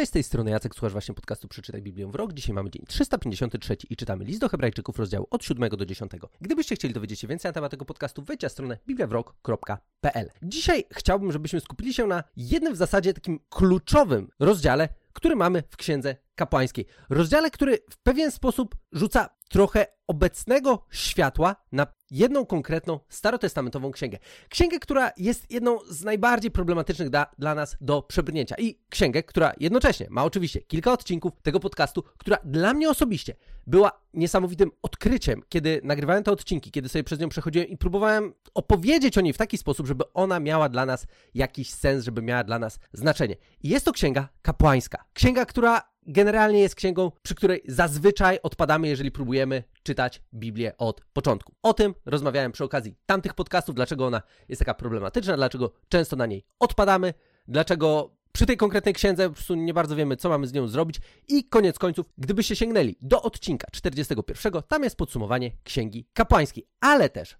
Cześć, z tej strony Jacek, słuchasz właśnie podcastu Przeczytaj Biblię w rok. Dzisiaj mamy dzień 353 i czytamy list do hebrajczyków rozdziału od 7 do 10. Gdybyście chcieli dowiedzieć się więcej na temat tego podcastu, wejdźcie na stronę bibliawrok.pl. Dzisiaj chciałbym, żebyśmy skupili się na jednym w zasadzie takim kluczowym rozdziale, który mamy w Księdze Kapłańskiej. Rozdziale, który w pewien sposób rzuca trochę obecnego światła na jedną konkretną starotestamentową księgę. Księgę, która jest jedną z najbardziej problematycznych da, dla nas do przebrnięcia i księgę, która jednocześnie ma oczywiście kilka odcinków tego podcastu, która dla mnie osobiście była niesamowitym odkryciem, kiedy nagrywałem te odcinki, kiedy sobie przez nią przechodziłem i próbowałem opowiedzieć o niej w taki sposób, żeby ona miała dla nas jakiś sens, żeby miała dla nas znaczenie. I jest to księga kapłańska. Księga, która generalnie jest księgą, przy której zazwyczaj odpadamy, jeżeli próbujemy czytać Biblię od początku. O tym rozmawiałem przy okazji tamtych podcastów, dlaczego ona jest taka problematyczna, dlaczego często na niej odpadamy, dlaczego przy tej konkretnej księdze po prostu nie bardzo wiemy, co mamy z nią zrobić. I koniec końców, gdybyście sięgnęli do odcinka 41, tam jest podsumowanie księgi kapłańskiej, ale też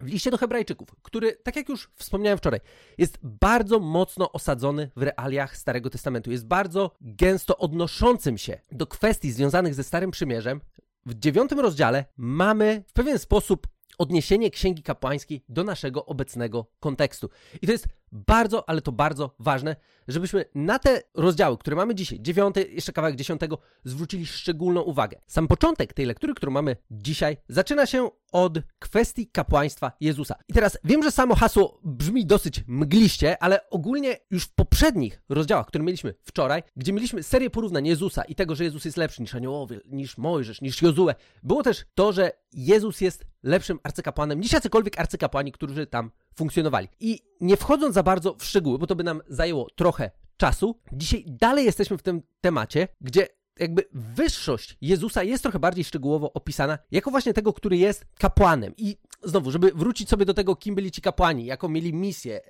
w liście do Hebrajczyków, który, tak jak już wspomniałem wczoraj, jest bardzo mocno osadzony w realiach Starego Testamentu. Jest bardzo gęsto odnoszącym się do kwestii związanych ze Starym Przymierzem. W dziewiątym rozdziale mamy w pewien sposób odniesienie Księgi Kapłańskiej do naszego obecnego kontekstu. I to jest bardzo, ale to bardzo ważne, żebyśmy na te rozdziały, które mamy dzisiaj, dziewiąty, jeszcze kawałek dziesiątego, zwrócili szczególną uwagę. Sam początek tej lektury, którą mamy dzisiaj, zaczyna się od kwestii kapłaństwa Jezusa. I teraz wiem, że samo hasło brzmi dosyć mgliście, ale ogólnie już w poprzednich rozdziałach, które mieliśmy wczoraj, gdzie mieliśmy serię porównań Jezusa i tego, że Jezus jest lepszy niż aniołowie, niż Mojżesz, niż Jozue, było też to, że Jezus jest lepszym arcykapłanem niż jacykolwiek arcykapłani, którzy tam funkcjonowali. I nie wchodząc za bardzo w szczegóły, bo to by nam zajęło trochę czasu, dzisiaj dalej jesteśmy w tym temacie, gdzie jakby wyższość Jezusa jest trochę bardziej szczegółowo opisana jako właśnie tego, który jest kapłanem. I znowu, żeby wrócić sobie do tego, kim byli ci kapłani, jaką mieli misję,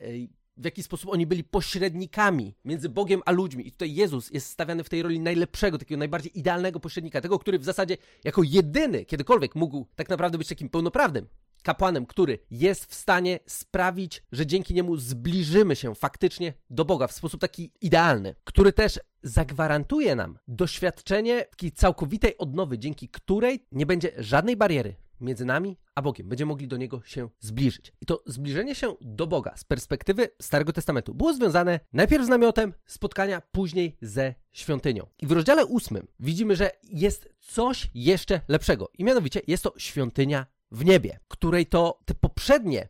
w jaki sposób oni byli pośrednikami między Bogiem a ludźmi. I tutaj Jezus jest stawiany w tej roli najlepszego, takiego najbardziej idealnego pośrednika, tego, który w zasadzie jako jedyny kiedykolwiek mógł tak naprawdę być takim pełnoprawnym kapłanem, który jest w stanie sprawić, że dzięki niemu zbliżymy się faktycznie do Boga w sposób taki idealny, który też zagwarantuje nam doświadczenie takiej całkowitej odnowy, dzięki której nie będzie żadnej bariery między nami a Bogiem. Będziemy mogli do Niego się zbliżyć. I to zbliżenie się do Boga z perspektywy Starego Testamentu było związane najpierw z namiotem spotkania, później ze świątynią. I w rozdziale ósmym widzimy, że jest coś jeszcze lepszego. I mianowicie jest to świątynia w niebie, której to te poprzednie,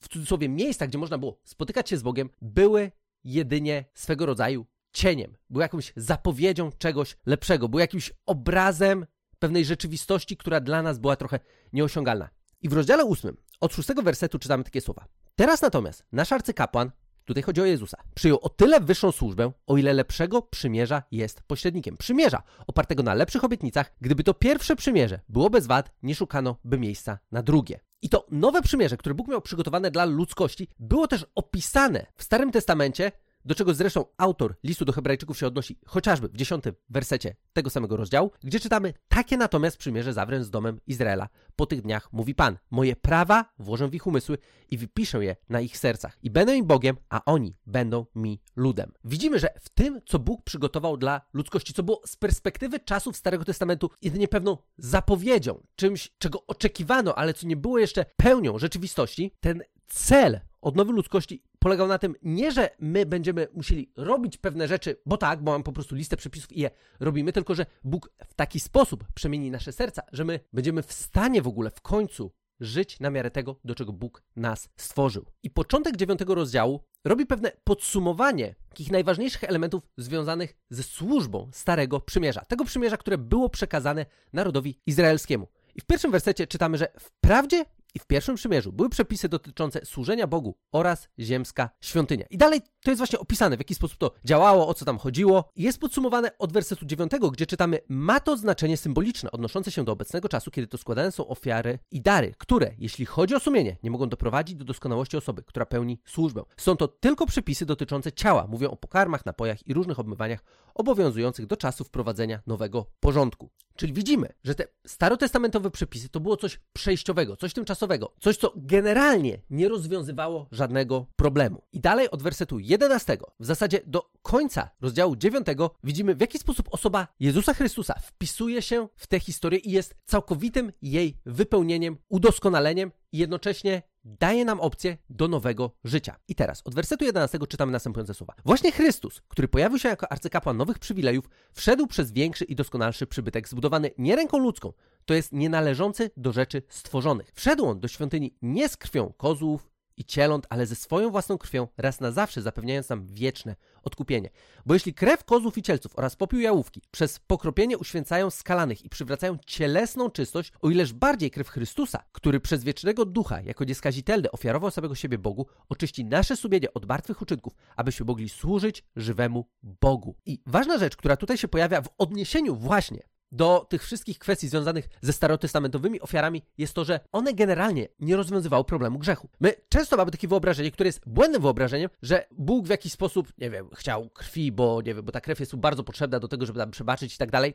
w cudzysłowie, miejsca, gdzie można było spotykać się z Bogiem, były jedynie swego rodzaju cieniem, były jakąś zapowiedzią czegoś lepszego, były jakimś obrazem pewnej rzeczywistości, która dla nas była trochę nieosiągalna. I w rozdziale ósmym, od szóstego wersetu czytamy takie słowa. Teraz natomiast nasz arcykapłan, tutaj chodzi o Jezusa, przyjął o tyle wyższą służbę, o ile lepszego przymierza jest pośrednikiem. Przymierza opartego na lepszych obietnicach, gdyby to pierwsze przymierze było bez wad, nie szukano by miejsca na drugie. I to nowe przymierze, które Bóg miał przygotowane dla ludzkości, było też opisane w Starym Testamencie do czego zresztą autor listu do Hebrajczyków się odnosi chociażby w dziesiątym wersecie tego samego rozdziału, gdzie czytamy: Takie natomiast przymierze zawrę z domem Izraela. Po tych dniach mówi Pan: Moje prawa włożę w ich umysły i wypiszę je na ich sercach. I będę im Bogiem, a oni będą mi ludem. Widzimy, że w tym, co Bóg przygotował dla ludzkości, co było z perspektywy czasów Starego Testamentu jedynie pewną zapowiedzią, czymś, czego oczekiwano, ale co nie było jeszcze pełnią rzeczywistości, ten cel odnowy ludzkości polegał na tym, nie że my będziemy musieli robić pewne rzeczy, bo tak, bo mam po prostu listę przepisów i je robimy, tylko że Bóg w taki sposób przemieni nasze serca, że my będziemy w stanie w ogóle w końcu żyć na miarę tego, do czego Bóg nas stworzył. I początek dziewiątego rozdziału robi pewne podsumowanie takich najważniejszych elementów związanych ze służbą Starego Przymierza. Tego przymierza, które było przekazane narodowi izraelskiemu. I w pierwszym wersecie czytamy, że wprawdzie i w pierwszym przymierzu były przepisy dotyczące służenia Bogu oraz ziemska świątynia. I dalej to jest właśnie opisane, w jaki sposób to działało, o co tam chodziło. Jest podsumowane od wersetu 9, gdzie czytamy: Ma to znaczenie symboliczne, odnoszące się do obecnego czasu, kiedy to składane są ofiary i dary, które, jeśli chodzi o sumienie, nie mogą doprowadzić do doskonałości osoby, która pełni służbę. Są to tylko przepisy dotyczące ciała. Mówią o pokarmach, napojach i różnych obmywaniach obowiązujących do czasu wprowadzenia nowego porządku. Czyli widzimy, że te starotestamentowe przepisy to było coś przejściowego, coś tymczasowego, coś, co generalnie nie rozwiązywało żadnego problemu. I dalej od wersetu 11, w zasadzie do końca rozdziału 9 widzimy, w jaki sposób osoba Jezusa Chrystusa wpisuje się w tę historię i jest całkowitym jej wypełnieniem, udoskonaleniem i jednocześnie daje nam opcję do nowego życia. I teraz od wersetu 11 czytamy następujące słowa. Właśnie Chrystus, który pojawił się jako arcykapłan nowych przywilejów, wszedł przez większy i doskonalszy przybytek zbudowany nie ręką ludzką, to jest nienależący do rzeczy stworzonych. Wszedł on do świątyni nie z krwią kozłów, i cieląt, ale ze swoją własną krwią raz na zawsze zapewniając nam wieczne odkupienie. Bo jeśli krew kozłów i cielców oraz popiół jałówki przez pokropienie uświęcają skalanych i przywracają cielesną czystość, o ileż bardziej krew Chrystusa, który przez wiecznego ducha jako nieskazitelny ofiarował samego siebie Bogu, oczyści nasze sumienie od martwych uczynków, abyśmy mogli służyć żywemu Bogu. I ważna rzecz, która tutaj się pojawia w odniesieniu właśnie do tych wszystkich kwestii związanych ze starotestamentowymi ofiarami jest to, że one generalnie nie rozwiązywały problemu grzechu. My często mamy takie wyobrażenie, które jest błędnym wyobrażeniem, że Bóg w jakiś sposób, nie wiem, chciał krwi, bo nie wiem, bo ta krew jest bardzo potrzebna do tego, żeby nam przebaczyć i tak dalej.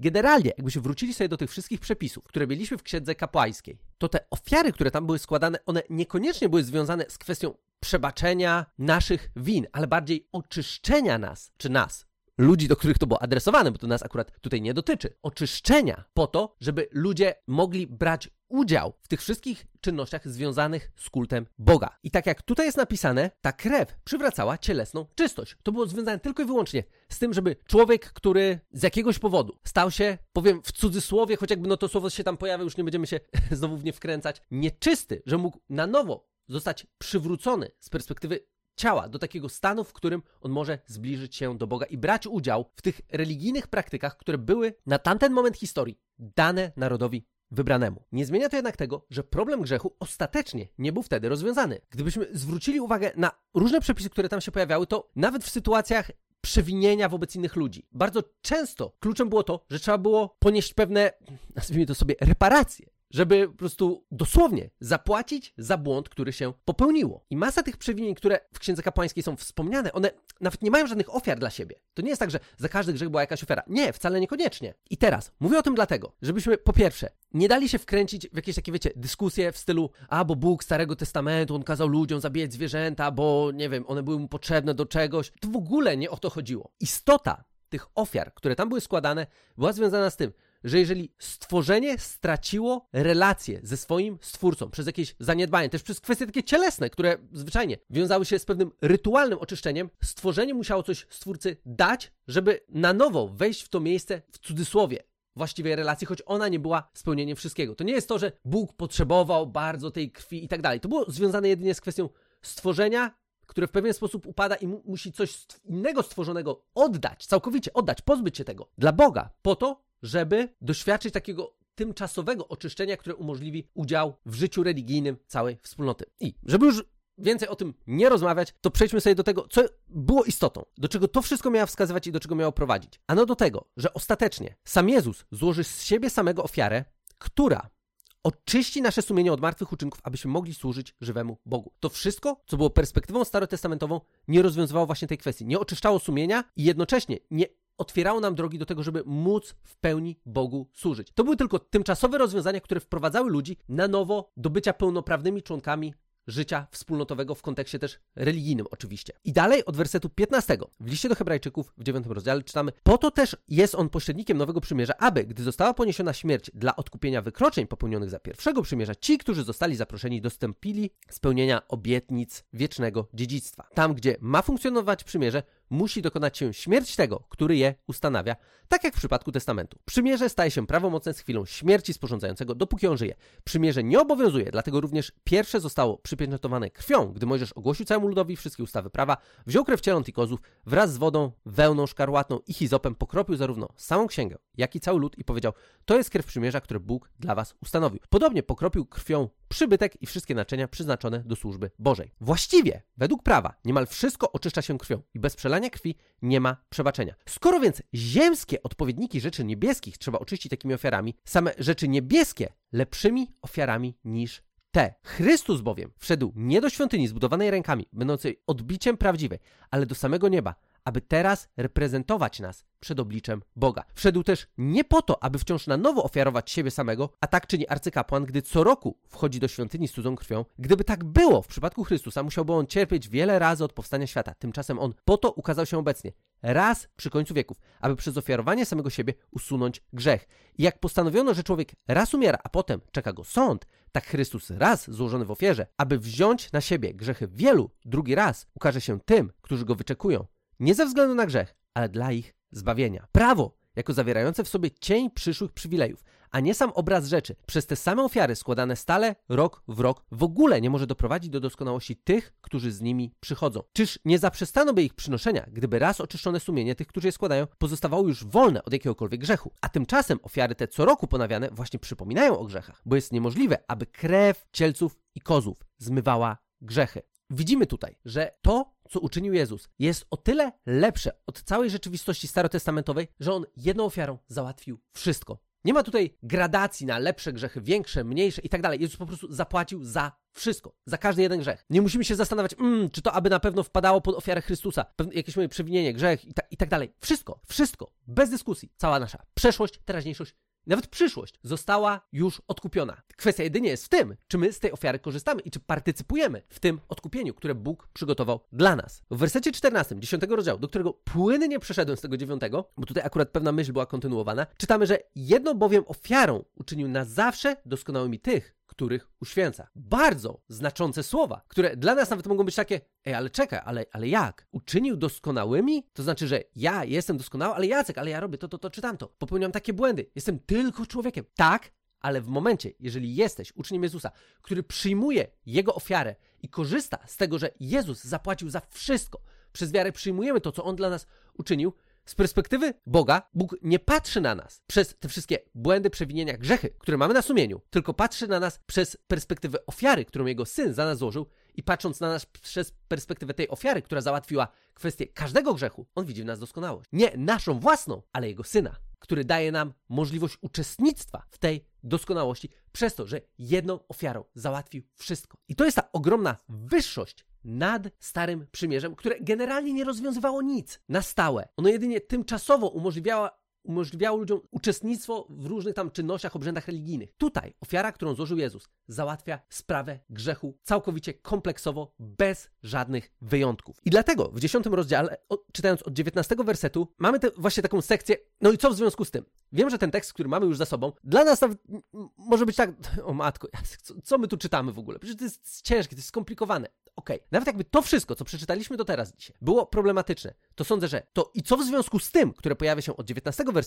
Generalnie, jakbyśmy wrócili sobie do tych wszystkich przepisów, które mieliśmy w księdze kapłańskiej, to te ofiary, które tam były składane, one niekoniecznie były związane z kwestią przebaczenia naszych win, ale bardziej oczyszczenia nas, czy nas, ludzi, do których to było adresowane, bo to nas akurat tutaj nie dotyczy. Oczyszczenia po to, żeby ludzie mogli brać udział w tych wszystkich czynnościach związanych z kultem Boga. I tak jak tutaj jest napisane, ta krew przywracała cielesną czystość. To było związane tylko i wyłącznie z tym, żeby człowiek, który z jakiegoś powodu stał się, powiem w cudzysłowie, choć jakby no to słowo się tam pojawia, już nie będziemy się znowu w nie wkręcać, nieczysty, że mógł na nowo zostać przywrócony z perspektywy ciała do takiego stanu, w którym on może zbliżyć się do Boga i brać udział w tych religijnych praktykach, które były na tamten moment historii dane narodowi wybranemu. Nie zmienia to jednak tego, że problem grzechu ostatecznie nie był wtedy rozwiązany. Gdybyśmy zwrócili uwagę na różne przepisy, które tam się pojawiały, to nawet w sytuacjach przewinienia wobec innych ludzi. Bardzo często kluczem było to, że trzeba było ponieść pewne, nazwijmy to sobie, reparacje żeby po prostu dosłownie zapłacić za błąd, który się popełniło. I masa tych przewinień, które w Księdze Kapłańskiej są wspomniane, one nawet nie mają żadnych ofiar dla siebie. To nie jest tak, że za każdy grzech była jakaś ofiara. Nie, wcale niekoniecznie. I teraz mówię o tym dlatego, żebyśmy po pierwsze nie dali się wkręcić w jakieś takie, wiecie, dyskusje w stylu, a bo Bóg Starego Testamentu, on kazał ludziom zabijać zwierzęta, bo nie wiem, one były mu potrzebne do czegoś. To w ogóle nie o to chodziło. Istota tych ofiar, które tam były składane, była związana z tym, że jeżeli stworzenie straciło relację ze swoim stwórcą przez jakieś zaniedbanie, też przez kwestie takie cielesne, które zwyczajnie wiązały się z pewnym rytualnym oczyszczeniem, stworzenie musiało coś stwórcy dać, żeby na nowo wejść w to miejsce w cudzysłowie właściwej relacji, choć ona nie była spełnieniem wszystkiego. To nie jest to, że Bóg potrzebował bardzo tej krwi i tak dalej. To było związane jedynie z kwestią stworzenia, które w pewien sposób upada i mu musi coś innego stworzonego oddać, całkowicie oddać, pozbyć się tego dla Boga, po to, żeby doświadczyć takiego tymczasowego oczyszczenia, które umożliwi udział w życiu religijnym całej wspólnoty. I żeby już więcej o tym nie rozmawiać, to przejdźmy sobie do tego, co było istotą, do czego to wszystko miało wskazywać i do czego miało prowadzić. Ano do tego, że ostatecznie sam Jezus złoży z siebie samego ofiarę, która oczyści nasze sumienie od martwych uczynków, abyśmy mogli służyć żywemu Bogu. To wszystko, co było perspektywą starotestamentową, nie rozwiązywało właśnie tej kwestii. Nie oczyszczało sumienia i jednocześnie nie otwierało nam drogi do tego, żeby móc w pełni Bogu służyć. To były tylko tymczasowe rozwiązania, które wprowadzały ludzi na nowo do bycia pełnoprawnymi członkami życia wspólnotowego w kontekście też religijnym oczywiście. I dalej od wersetu 15 w liście do Hebrajczyków w 9 rozdziale czytamy: Po to też jest on pośrednikiem nowego przymierza, aby gdy została poniesiona śmierć dla odkupienia wykroczeń popełnionych za pierwszego przymierza, ci, którzy zostali zaproszeni, dostąpili spełnienia obietnic wiecznego dziedzictwa. Tam, gdzie ma funkcjonować przymierze, musi dokonać się śmierć tego, który je ustanawia, tak jak w przypadku testamentu. Przymierze staje się prawomocne z chwilą śmierci sporządzającego, dopóki on żyje. Przymierze nie obowiązuje, dlatego również pierwsze zostało przypieczętowane krwią, gdy Mojżesz ogłosił całemu ludowi wszystkie ustawy prawa, wziął krew cieląt i kozów wraz z wodą, wełną szkarłatną i hizopem pokropił zarówno samą księgę, jak i cały lud i powiedział, to jest krew przymierza, które Bóg dla was ustanowił. Podobnie pokropił krwią przybytek i wszystkie naczynia przeznaczone do służby Bożej. Właściwie, według prawa, niemal wszystko oczyszcza się krwią i bez przelania krwi nie ma przebaczenia. Skoro więc ziemskie odpowiedniki rzeczy niebieskich trzeba oczyścić takimi ofiarami, same rzeczy niebieskie lepszymi ofiarami niż te. Chrystus bowiem wszedł nie do świątyni zbudowanej rękami, będącej odbiciem prawdziwej, ale do samego nieba, aby teraz reprezentować nas przed obliczem Boga. Wszedł też nie po to, aby wciąż na nowo ofiarować siebie samego, a tak czyni arcykapłan, gdy co roku wchodzi do świątyni z cudzą krwią. Gdyby tak było w przypadku Chrystusa, musiałby on cierpieć wiele razy od powstania świata. Tymczasem on po to ukazał się obecnie, raz przy końcu wieków, aby przez ofiarowanie samego siebie usunąć grzech. I jak postanowiono, że człowiek raz umiera, a potem czeka go sąd, tak Chrystus raz złożony w ofierze, aby wziąć na siebie grzechy wielu, drugi raz ukaże się tym, którzy go wyczekują. Nie ze względu na grzech, ale dla ich zbawienia. Prawo, jako zawierające w sobie cień przyszłych przywilejów, a nie sam obraz rzeczy, przez te same ofiary składane stale, rok w rok, w ogóle nie może doprowadzić do doskonałości tych, którzy z nimi przychodzą. Czyż nie zaprzestano by ich przynoszenia, gdyby raz oczyszczone sumienie tych, którzy je składają, pozostawało już wolne od jakiegokolwiek grzechu? A tymczasem ofiary te co roku ponawiane właśnie przypominają o grzechach, bo jest niemożliwe, aby krew cielców i kozów zmywała grzechy. Widzimy tutaj, że to, co uczynił Jezus, jest o tyle lepsze od całej rzeczywistości starotestamentowej, że on jedną ofiarą załatwił wszystko. Nie ma tutaj gradacji na lepsze grzechy, większe, mniejsze i tak dalej. Jezus po prostu zapłacił za wszystko, za każdy jeden grzech. Nie musimy się zastanawiać, mm, czy to aby na pewno wpadało pod ofiarę Chrystusa, jakieś moje przewinienie, grzech i, ta, i tak dalej. Wszystko, wszystko, bez dyskusji. Cała nasza przeszłość, teraźniejszość nawet przyszłość została już odkupiona. Kwestia jedynie jest w tym, czy my z tej ofiary korzystamy i czy partycypujemy w tym odkupieniu, które Bóg przygotował dla nas. W wersecie 14, 10 rozdziału, do którego płynnie przeszedłem z tego 9, bo tutaj akurat pewna myśl była kontynuowana, czytamy, że jedną bowiem ofiarą uczynił na zawsze doskonałymi tych, których uświęca. Bardzo znaczące słowa, które dla nas nawet mogą być takie, ej, ale czekaj, ale, ale jak? Uczynił doskonałymi? To znaczy, że ja jestem doskonały, ale Jacek, ale ja robię to, to, to czy tamto. Popełniam takie błędy. Jestem tylko człowiekiem. Tak, ale w momencie, jeżeli jesteś uczniem Jezusa, który przyjmuje Jego ofiarę i korzysta z tego, że Jezus zapłacił za wszystko, przez wiarę przyjmujemy to, co On dla nas uczynił, z perspektywy Boga, Bóg nie patrzy na nas przez te wszystkie błędy, przewinienia, grzechy, które mamy na sumieniu, tylko patrzy na nas przez perspektywę ofiary, którą Jego Syn za nas złożył i patrząc na nas przez perspektywę tej ofiary, która załatwiła kwestię każdego grzechu, On widzi w nas doskonałość. Nie naszą własną, ale Jego Syna, który daje nam możliwość uczestnictwa w tej doskonałości przez to, że jedną ofiarą załatwił wszystko. I to jest ta ogromna wyższość nad Starym Przymierzem, które generalnie nie rozwiązywało nic na stałe. Ono jedynie tymczasowo umożliwiało umożliwiało ludziom uczestnictwo w różnych tam czynnościach, obrzędach religijnych. Tutaj ofiara, którą złożył Jezus, załatwia sprawę grzechu całkowicie kompleksowo, bez żadnych wyjątków. I dlatego w dziesiątym rozdziale, czytając od 19 wersetu, mamy te, właśnie taką sekcję. No i co w związku z tym? Wiem, że ten tekst, który mamy już za sobą, dla nas nawet może być tak, o matko, co, co my tu czytamy w ogóle? Przecież to jest ciężkie, to jest skomplikowane. Okej, okay. nawet jakby to wszystko, co przeczytaliśmy do teraz dzisiaj, było problematyczne, to sądzę, że to i co w związku z tym, które pojawia się od 19 wersetu,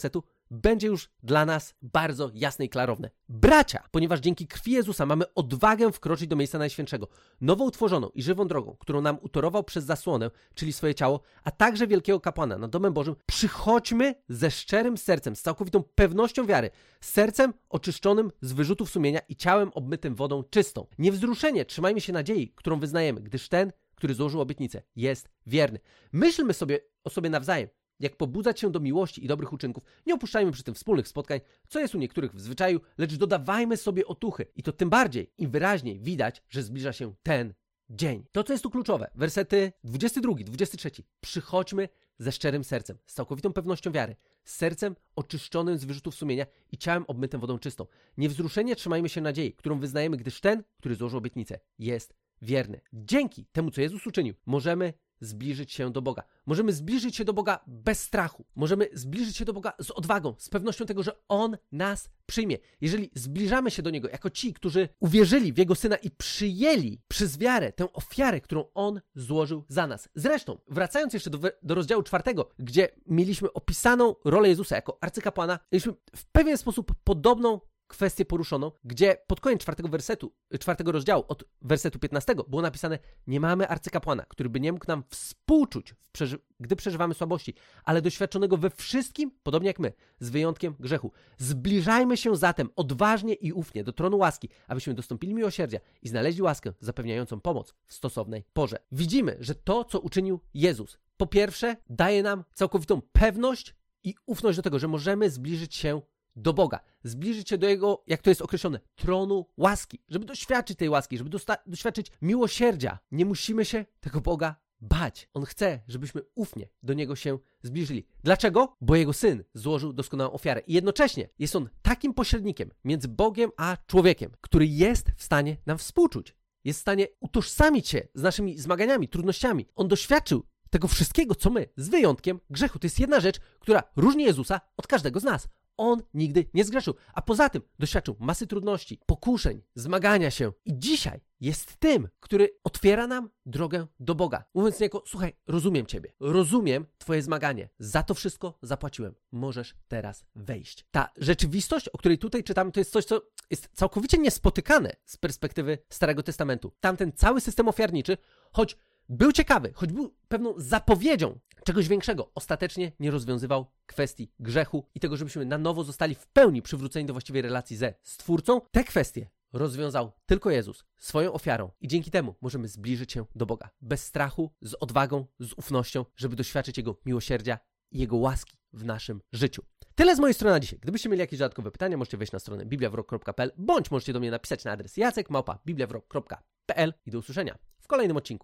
będzie już dla nas bardzo jasne i klarowne. Bracia, ponieważ dzięki krwi Jezusa mamy odwagę wkroczyć do miejsca Najświętszego, nowo utworzoną i żywą drogą, którą nam utorował przez zasłonę, czyli swoje ciało, a także wielkiego kapłana nad domem Bożym, przychodźmy ze szczerym sercem, z całkowitą pewnością wiary, sercem oczyszczonym z wyrzutów sumienia i ciałem obmytym wodą czystą. Niewzruszenie trzymajmy się nadziei, którą wyznajemy, gdyż ten, który złożył obietnicę, jest wierny. Myślmy sobie o sobie nawzajem, jak pobudzać się do miłości i dobrych uczynków. Nie opuszczajmy przy tym wspólnych spotkań, co jest u niektórych w zwyczaju, lecz dodawajmy sobie otuchy. I to tym bardziej, im wyraźniej widać, że zbliża się ten dzień. To, co jest tu kluczowe, wersety 22, 23. Przychodźmy ze szczerym sercem, z całkowitą pewnością wiary, z sercem oczyszczonym z wyrzutów sumienia i ciałem obmytym wodą czystą. Niewzruszenie trzymajmy się nadziei, którą wyznajemy, gdyż ten, który złożył obietnicę, jest wierny. Dzięki temu, co Jezus uczynił, możemy zbliżyć się do Boga. Możemy zbliżyć się do Boga bez strachu. Możemy zbliżyć się do Boga z odwagą, z pewnością tego, że On nas przyjmie. Jeżeli zbliżamy się do Niego jako ci, którzy uwierzyli w Jego Syna i przyjęli przez wiarę tę ofiarę, którą On złożył za nas. Zresztą, wracając jeszcze do, do rozdziału czwartego, gdzie mieliśmy opisaną rolę Jezusa jako arcykapłana, mieliśmy w pewien sposób podobną kwestię poruszoną, gdzie pod koniec czwartego wersetu, czwartego rozdziału, od wersetu 15 było napisane, nie mamy arcykapłana, który by nie mógł nam współczuć, przeży gdy przeżywamy słabości, ale doświadczonego we wszystkim, podobnie jak my, z wyjątkiem grzechu. Zbliżajmy się zatem odważnie i ufnie do tronu łaski, abyśmy dostąpili miłosierdzia i znaleźli łaskę zapewniającą pomoc w stosownej porze. Widzimy, że to, co uczynił Jezus, po pierwsze, daje nam całkowitą pewność i ufność do tego, że możemy zbliżyć się do Boga, zbliżyć się do Jego, jak to jest określone, tronu łaski. Żeby doświadczyć tej łaski, żeby doświadczyć miłosierdzia, nie musimy się tego Boga bać. On chce, żebyśmy ufnie do Niego się zbliżyli. Dlaczego? Bo Jego Syn złożył doskonałą ofiarę. I jednocześnie jest On takim pośrednikiem między Bogiem a człowiekiem, który jest w stanie nam współczuć. Jest w stanie utożsamić się z naszymi zmaganiami, trudnościami. On doświadczył tego wszystkiego, co my, z wyjątkiem grzechu. To jest jedna rzecz, która różni Jezusa od każdego z nas. On nigdy nie zgrzeszył, a poza tym doświadczył masy trudności, pokuszeń, zmagania się i dzisiaj jest tym, który otwiera nam drogę do Boga. Mówiąc niejako, słuchaj, rozumiem Ciebie, rozumiem Twoje zmaganie, za to wszystko zapłaciłem, możesz teraz wejść. Ta rzeczywistość, o której tutaj czytamy, to jest coś, co jest całkowicie niespotykane z perspektywy Starego Testamentu. Tamten cały system ofiarniczy, choć był ciekawy, choć był pewną zapowiedzią czegoś większego, ostatecznie nie rozwiązywał kwestii grzechu i tego, żebyśmy na nowo zostali w pełni przywróceni do właściwej relacji ze Stwórcą. Te kwestie rozwiązał tylko Jezus swoją ofiarą i dzięki temu możemy zbliżyć się do Boga bez strachu, z odwagą, z ufnością, żeby doświadczyć Jego miłosierdzia i Jego łaski w naszym życiu. Tyle z mojej strony na dzisiaj. Gdybyście mieli jakieś dodatkowe pytania, możecie wejść na stronę bibliawrok.pl bądź możecie do mnie napisać na adres jacekmałpa.bibliawrok.pl i do usłyszenia w kolejnym odcinku.